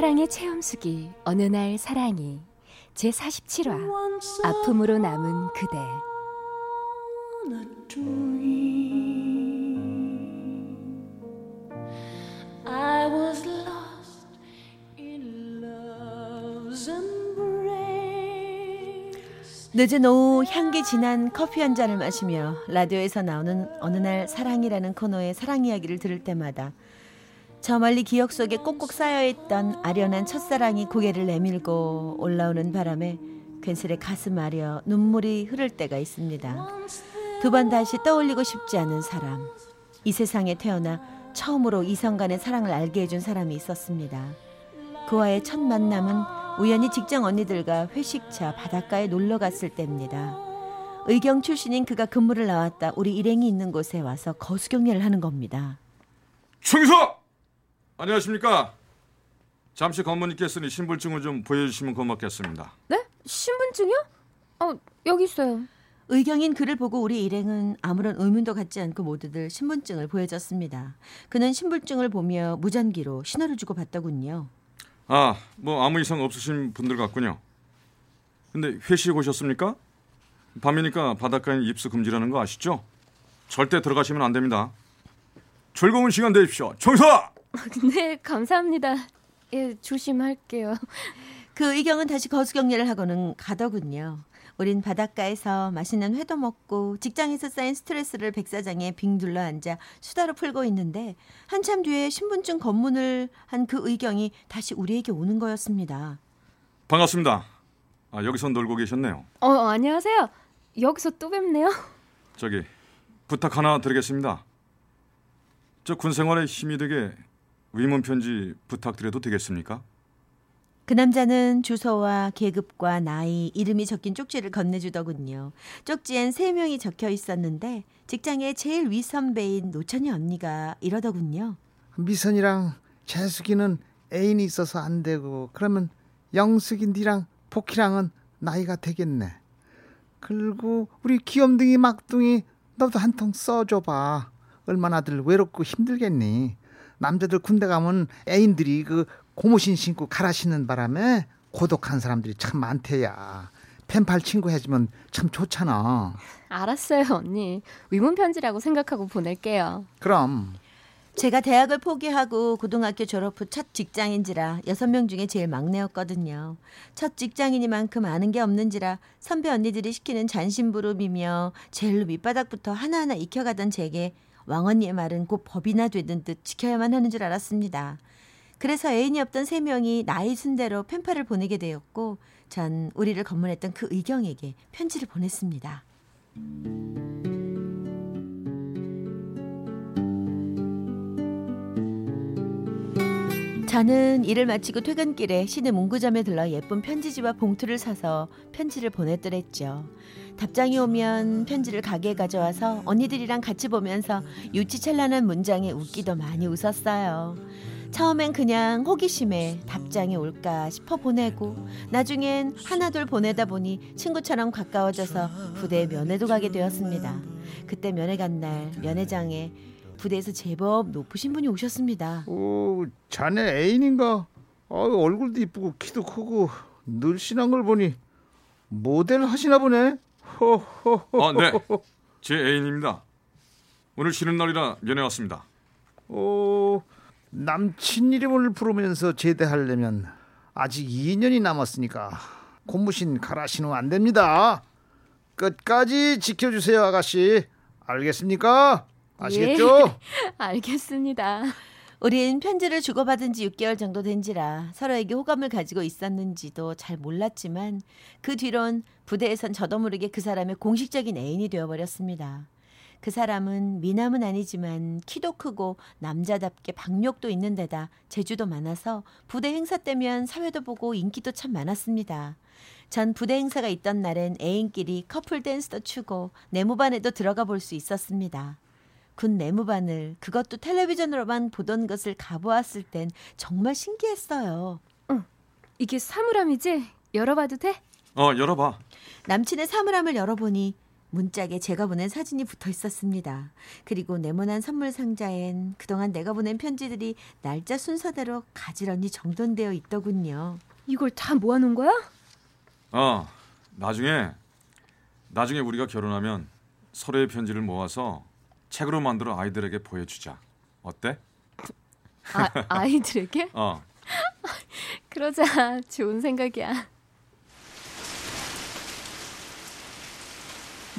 사랑의 체험수기 어느 날 사랑이 제 47화 아픔으로 남은 그대 I was lost in love's embrace. 늦은 오후 향기 진한 커피 한 잔을 마시며 라디오에서 나오는 어느 날 사랑이라는 코너의 사랑 이야기를 들을 때마다 저 멀리 기억 속에 꼭꼭 쌓여있던 아련한 첫사랑이 고개를 내밀고 올라오는 바람에 괜스레 가슴 아려 눈물이 흐를 때가 있습니다. 두 번 다시 떠올리고 싶지 않은 사람. 이 세상에 태어나 처음으로 이성 간의 사랑을 알게 해준 사람이 있었습니다. 그와의 첫 만남은 우연히 직장 언니들과 회식차 바닷가에 놀러 갔을 때입니다. 의경 출신인 그가 근무를 나왔다 우리 일행이 있는 곳에 와서 거수경례를 하는 겁니다. 충서! 안녕하십니까? 잠시 검문님께 쓰니 신분증을 좀 보여주시면 고맙겠습니다. 네? 신분증이요? 어 여기 있어요 의경인 그를 보고 우리 일행은 아무런 의문도 갖지 않고 모두들 신분증을 보여줬습니다. 그는 신분증을 보며 무전기로 신호를 주고 받더군요. 아, 뭐 아무 이상 없으신 분들 같군요. 근데 회식 오셨습니까? 밤이니까 바닷가에 입수 금지라는 거 아시죠? 절대 들어가시면 안 됩니다. 즐거운 시간 되십시오. 충서! 네 감사합니다 예 조심할게요 그 의경은 다시 거수경례를 하고는 가더군요. 우린 바닷가에서 맛있는 회도 먹고 직장에서 쌓인 스트레스를 백사장에 빙 둘러 앉아 수다로 풀고 있는데 한참 뒤에 신분증 검문을 한 그 의경이 다시 우리에게 오는 거였습니다. 반갑습니다. 아, 여기서 놀고 계셨네요. 어 안녕하세요 여기서 또 뵙네요 저기 부탁 하나 드리겠습니다. 저 군 생활에 힘이 되게 위문 편지 부탁드려도 되겠습니까? 그 남자는 주소와 계급과 나이, 이름이 적힌 쪽지를 건네주더군요. 쪽지엔 세 명이 적혀 있었는데 직장의 제일 윗선배인 노천이 언니가 이러더군요. 미선이랑 재숙이는 애인이 있어서 안 되고 그러면 영숙이 니랑 복희랑은 나이가 되겠네. 그리고 우리 귀염둥이 막둥이 너도 한 통 써줘봐. 얼마나들 외롭고 힘들겠니. 남자들 군대 가면 애인들이 그 고무신 신고 갈아 신는 바람에 고독한 사람들이 참 많대야. 펜팔 친구 해주면 참 좋잖아. 알았어요 언니 위문 편지라고 생각하고 보낼게요 그럼 제가 대학을 포기하고 고등학교 졸업 후 첫 직장인지라 여섯 명 중에 제일 막내였거든요. 첫 직장이니만큼 아는 게 없는지라 선배 언니들이 시키는 잔심부름이며 제일로 밑바닥부터 하나하나 익혀가던 제게 왕언니의 말은 곧 법이나 되는 듯 지켜야만 하는 줄 알았습니다. 그래서 애인이 없던 세 명이 나이 순대로 펜팔을 보내게 되었고 전 우리를 검문했던 그 의경에게 편지를 보냈습니다. 저는 일을 마치고 퇴근길에 시내 문구점에 들러 예쁜 편지지와 봉투를 사서 편지를 보냈더랬죠. 답장이 오면 편지를 가게에 가져와서 언니들이랑 같이 보면서 유치찬란한 문장에 웃기도 많이 웃었어요. 처음엔 그냥 호기심에 답장이 올까 싶어 보내고 나중엔 하나둘 보내다 보니 친구처럼 가까워져서 부대에 면회도 가게 되었습니다. 그때 면회 간 날 면회장에 부대에서 제법 높으신 분이 오셨습니다. 오 자네 애인인가? 어, 얼굴도 이쁘고 키도 크고 늘씬한 걸 보니 모델 하시나 보네. 호호호. 아, 네. 제 애인입니다. 오늘 쉬는 날이라 면회 왔습니다. 오 남친 이름을 부르면서 제대하려면 아직 2년이 남았으니까 고무신 갈아 신으면 안 됩니다. 끝까지 지켜주세요, 아가씨. 알겠습니까? 아시겠죠? 알겠습니다 우린 편지를 주고받은 지 6개월 정도 된지라 서로에게 호감을 가지고 있었는지도 잘 몰랐지만 그 뒤론 부대에선 저도 모르게 그 사람의 공식적인 애인이 되어버렸습니다. 그 사람은 미남은 아니지만 키도 크고 남자답게 박력도 있는 데다 재주도 많아서 부대 행사 때면 사회도 보고 인기도 참 많았습니다. 전 부대 행사가 있던 날엔 애인끼리 커플 댄스도 추고 내무반에도 들어가 볼 수 있었습니다. 군 내무반을 그것도 텔레비전으로만 보던 것을 가보았을 땐 정말 신기했어요. 이게 사물함이지? 열어봐도 돼? 어, 열어봐. 남친의 사물함을 열어보니 문짝에 제가 보낸 사진이 붙어 있었습니다. 그리고 네모난 선물 상자엔 그동안 내가 보낸 편지들이 날짜 순서대로 가지런히 정돈되어 있더군요. 이걸 다 모아놓은 거야? 어, 나중에 나중에 우리가 결혼하면 서로의 편지를 모아서 책으로 만들어 아이들에게 보여주자. 어때? 아, 아이들에게? 어, 그러자 좋은 생각이야.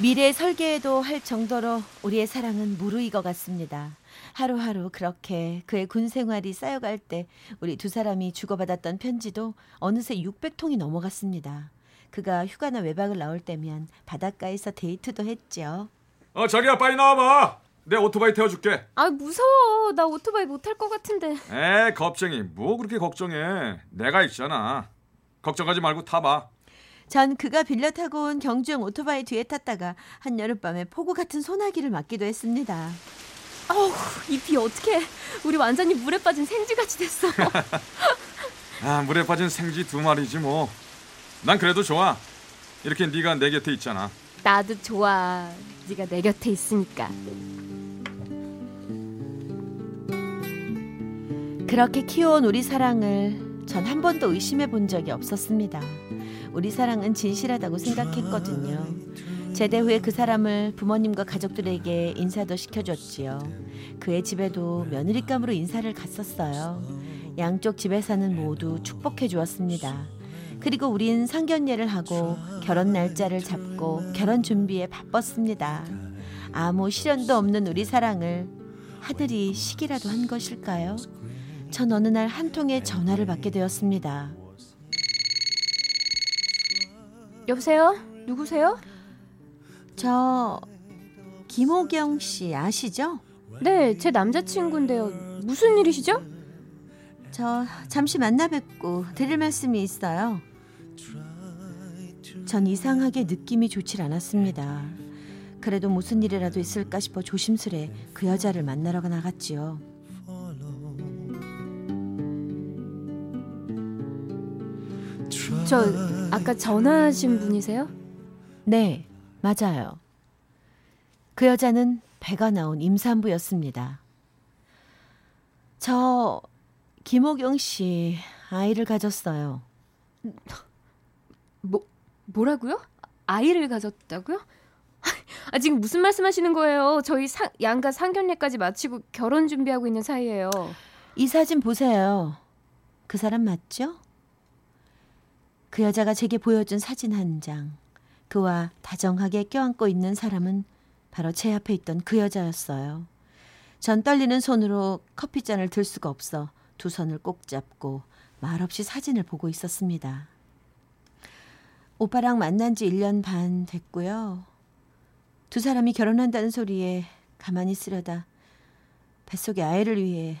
미래 설계에도 할 정도로 우리의 사랑은 무르익어 갔습니다. 하루하루 그렇게 그의 군 생활이 쌓여갈 때 우리 두 사람이 주고받았던 편지도 어느새 600통이 넘어갔습니다. 그가 휴가나 외박을 나올 때면 바닷가에서 데이트도 했죠. 어 자기야 빨리 나와봐. 내 오토바이 태워줄게. 아 무서워. 나 오토바이 못 탈 것 같은데. 에 겁쟁이 뭐 그렇게 걱정해. 내가 있잖아. 걱정하지 말고 타봐. 전 그가 빌려 타고 온 경주용 오토바이 뒤에 탔다가 한여름밤에 폭우 같은 소나기를 맞기도 했습니다. 어우 이비 어떡해. 우리 완전히 물에 빠진 생쥐같이 됐어. 아 물에 빠진 생쥐 두 마리지 뭐. 난 그래도 좋아. 이렇게 네가 내 곁에 있잖아. 나도 좋아. 네가 내 곁에 있으니까. 그렇게 키워온 우리 사랑을 전 한 번도 의심해 본 적이 없었습니다. 우리 사랑은 진실하다고 생각했거든요. 제대 후에 그 사람을 부모님과 가족들에게 인사도 시켜줬지요. 그의 집에도 며느리감으로 인사를 갔었어요. 양쪽 집에서는 모두 축복해 주었습니다. 그리고 우린 상견례를 하고 결혼 날짜를 잡고 결혼 준비에 바빴습니다. 아무 시련도 없는 우리 사랑을 하늘이 시기라도 한 것일까요? 전 어느 날 한 통의 전화를 받게 되었습니다. 여보세요? 누구세요? 저 김호경 씨 아시죠? 네, 제 남자친구인데요. 무슨 일이시죠? 저 잠시 만나 뵙고 드릴 말씀이 있어요. 전 이상하게 느낌이 좋질 않았습니다. 그래도 무슨 일이라도 있을까 싶어 조심스레 그 여자를 만나러 나갔지요. 저 아까 전화하신 분이세요? 네, 맞아요. 그 여자는 배가 나온 임산부였습니다. 저 김호경 씨 아이를 가졌어요. 뭐 뭐라고요? 아이를 가졌다고요? 아 지금 무슨 말씀 하시는 거예요? 저희 상, 양가 상견례까지 마치고 결혼 준비하고 있는 사이예요. 이 사진 보세요. 그 사람 맞죠? 그 여자가 제게 보여준 사진 한 장. 그와 다정하게 껴안고 있는 사람은 바로 제 앞에 있던 그 여자였어요. 전 떨리는 손으로 커피잔을 들 수가 없어 두 손을 꼭 잡고 말없이 사진을 보고 있었습니다. 오빠랑 만난 지 1년 반 됐고요. 두 사람이 결혼한다는 소리에 가만히 있으려다 뱃속에 아이를 위해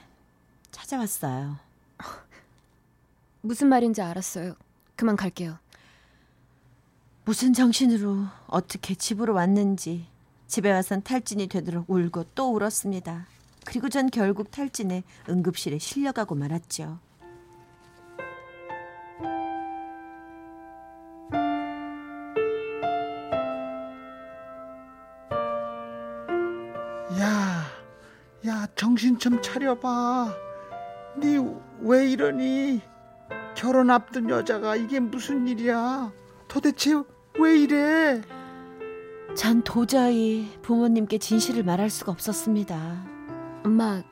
찾아왔어요. 무슨 말인지 알았어요. 그만 갈게요. 무슨 정신으로 어떻게 집으로 왔는지 집에 와선 탈진이 되도록 울고 또 울었습니다. 그리고 전 결국 탈진해 응급실에 실려가고 말았죠. 정신 좀 차려봐. 네 왜 이러니? 결혼 앞둔 여자가 이게 무슨 일이야? 도대체 왜 이래? 전 도저히 부모님께 진실을 말할 수가 없었습니다. 엄마,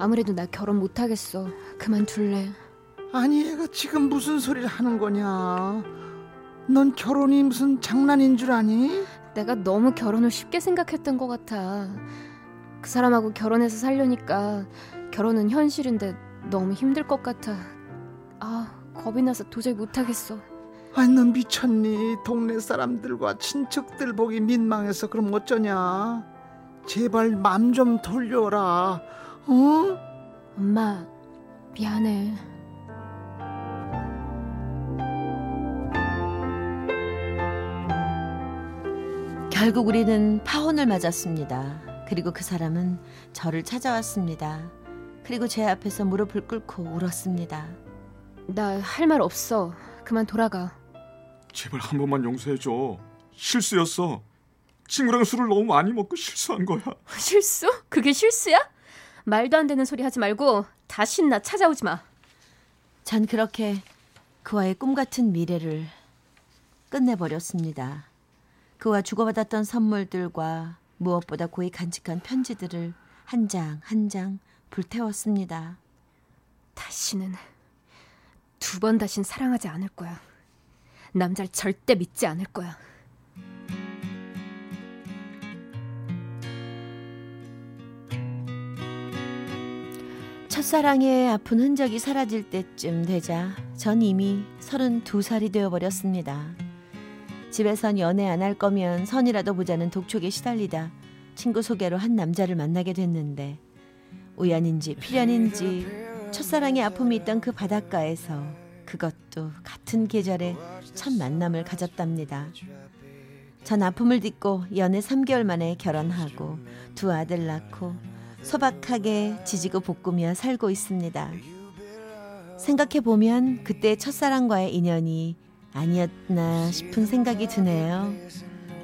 아무래도 나 결혼 못 하겠어. 그만둘래. 아니 얘가 지금 무슨 소리를 하는 거냐? 넌 결혼이 무슨 장난인 줄 아니? 내가 너무 결혼을 쉽게 생각했던 것 같아. 그 사람하고 결혼해서 살려니까 결혼은 현실인데 너무 힘들 것 같아. 아, 겁이 나서 도저히 못 하겠어. 아니 너 미쳤니? 동네 사람들과 친척들 보기 민망해서 그럼 어쩌냐? 제발 맘 좀 돌려라. 어? 엄마 미안해. 결국 우리는 파혼을 맞았습니다. 그리고 그 사람은 저를 찾아왔습니다. 그리고 제 앞에서 무릎을 꿇고 울었습니다. 나 할 말 없어. 그만 돌아가. 제발 한 번만 용서해줘. 실수였어. 친구랑 술을 너무 많이 먹고 실수한 거야. 실수? 그게 실수야? 말도 안 되는 소리 하지 말고 다신 나 찾아오지 마. 전 그렇게 그와의 꿈 같은 미래를 끝내버렸습니다. 그와 주고받았던 선물들과 무엇보다 고이 간직한 편지들을 한장 한 장 불태웠습니다. 다시는 두 번 다신 사랑하지 않을 거야. 남자를 절대 믿지 않을 거야. 첫사랑의 아픈 흔적이 사라질 때쯤 되자 전 이미 32살이 되어버렸습니다. 집에선 연애 안 할 거면 선이라도 보자는 독촉에 시달리다 친구 소개로 한 남자를 만나게 됐는데 우연인지 필연인지 첫사랑의 아픔이 있던 그 바닷가에서 그것도 같은 계절에 첫 만남을 가졌답니다. 전 아픔을 딛고 연애 3개월 만에 결혼하고 두 아들 낳고 소박하게 지지고 볶으며 살고 있습니다. 생각해 보면 그때 첫사랑과의 인연이 아니었나 싶은 생각이 드네요.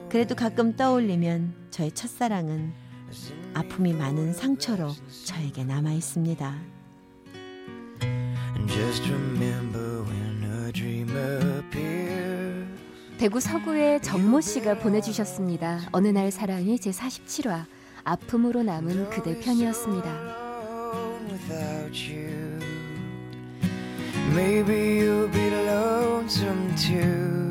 그래도 가끔 떠올리면 저의 첫사랑은 아픔이 많은 상처로 저에게 남아 있습니다. And just remember when a dream appears. 대구 서구의 정모 씨가 보내주셨습니다. 어느 날 사랑이 제 47화 아픔으로 남은 그대 편이었습니다. comes from two.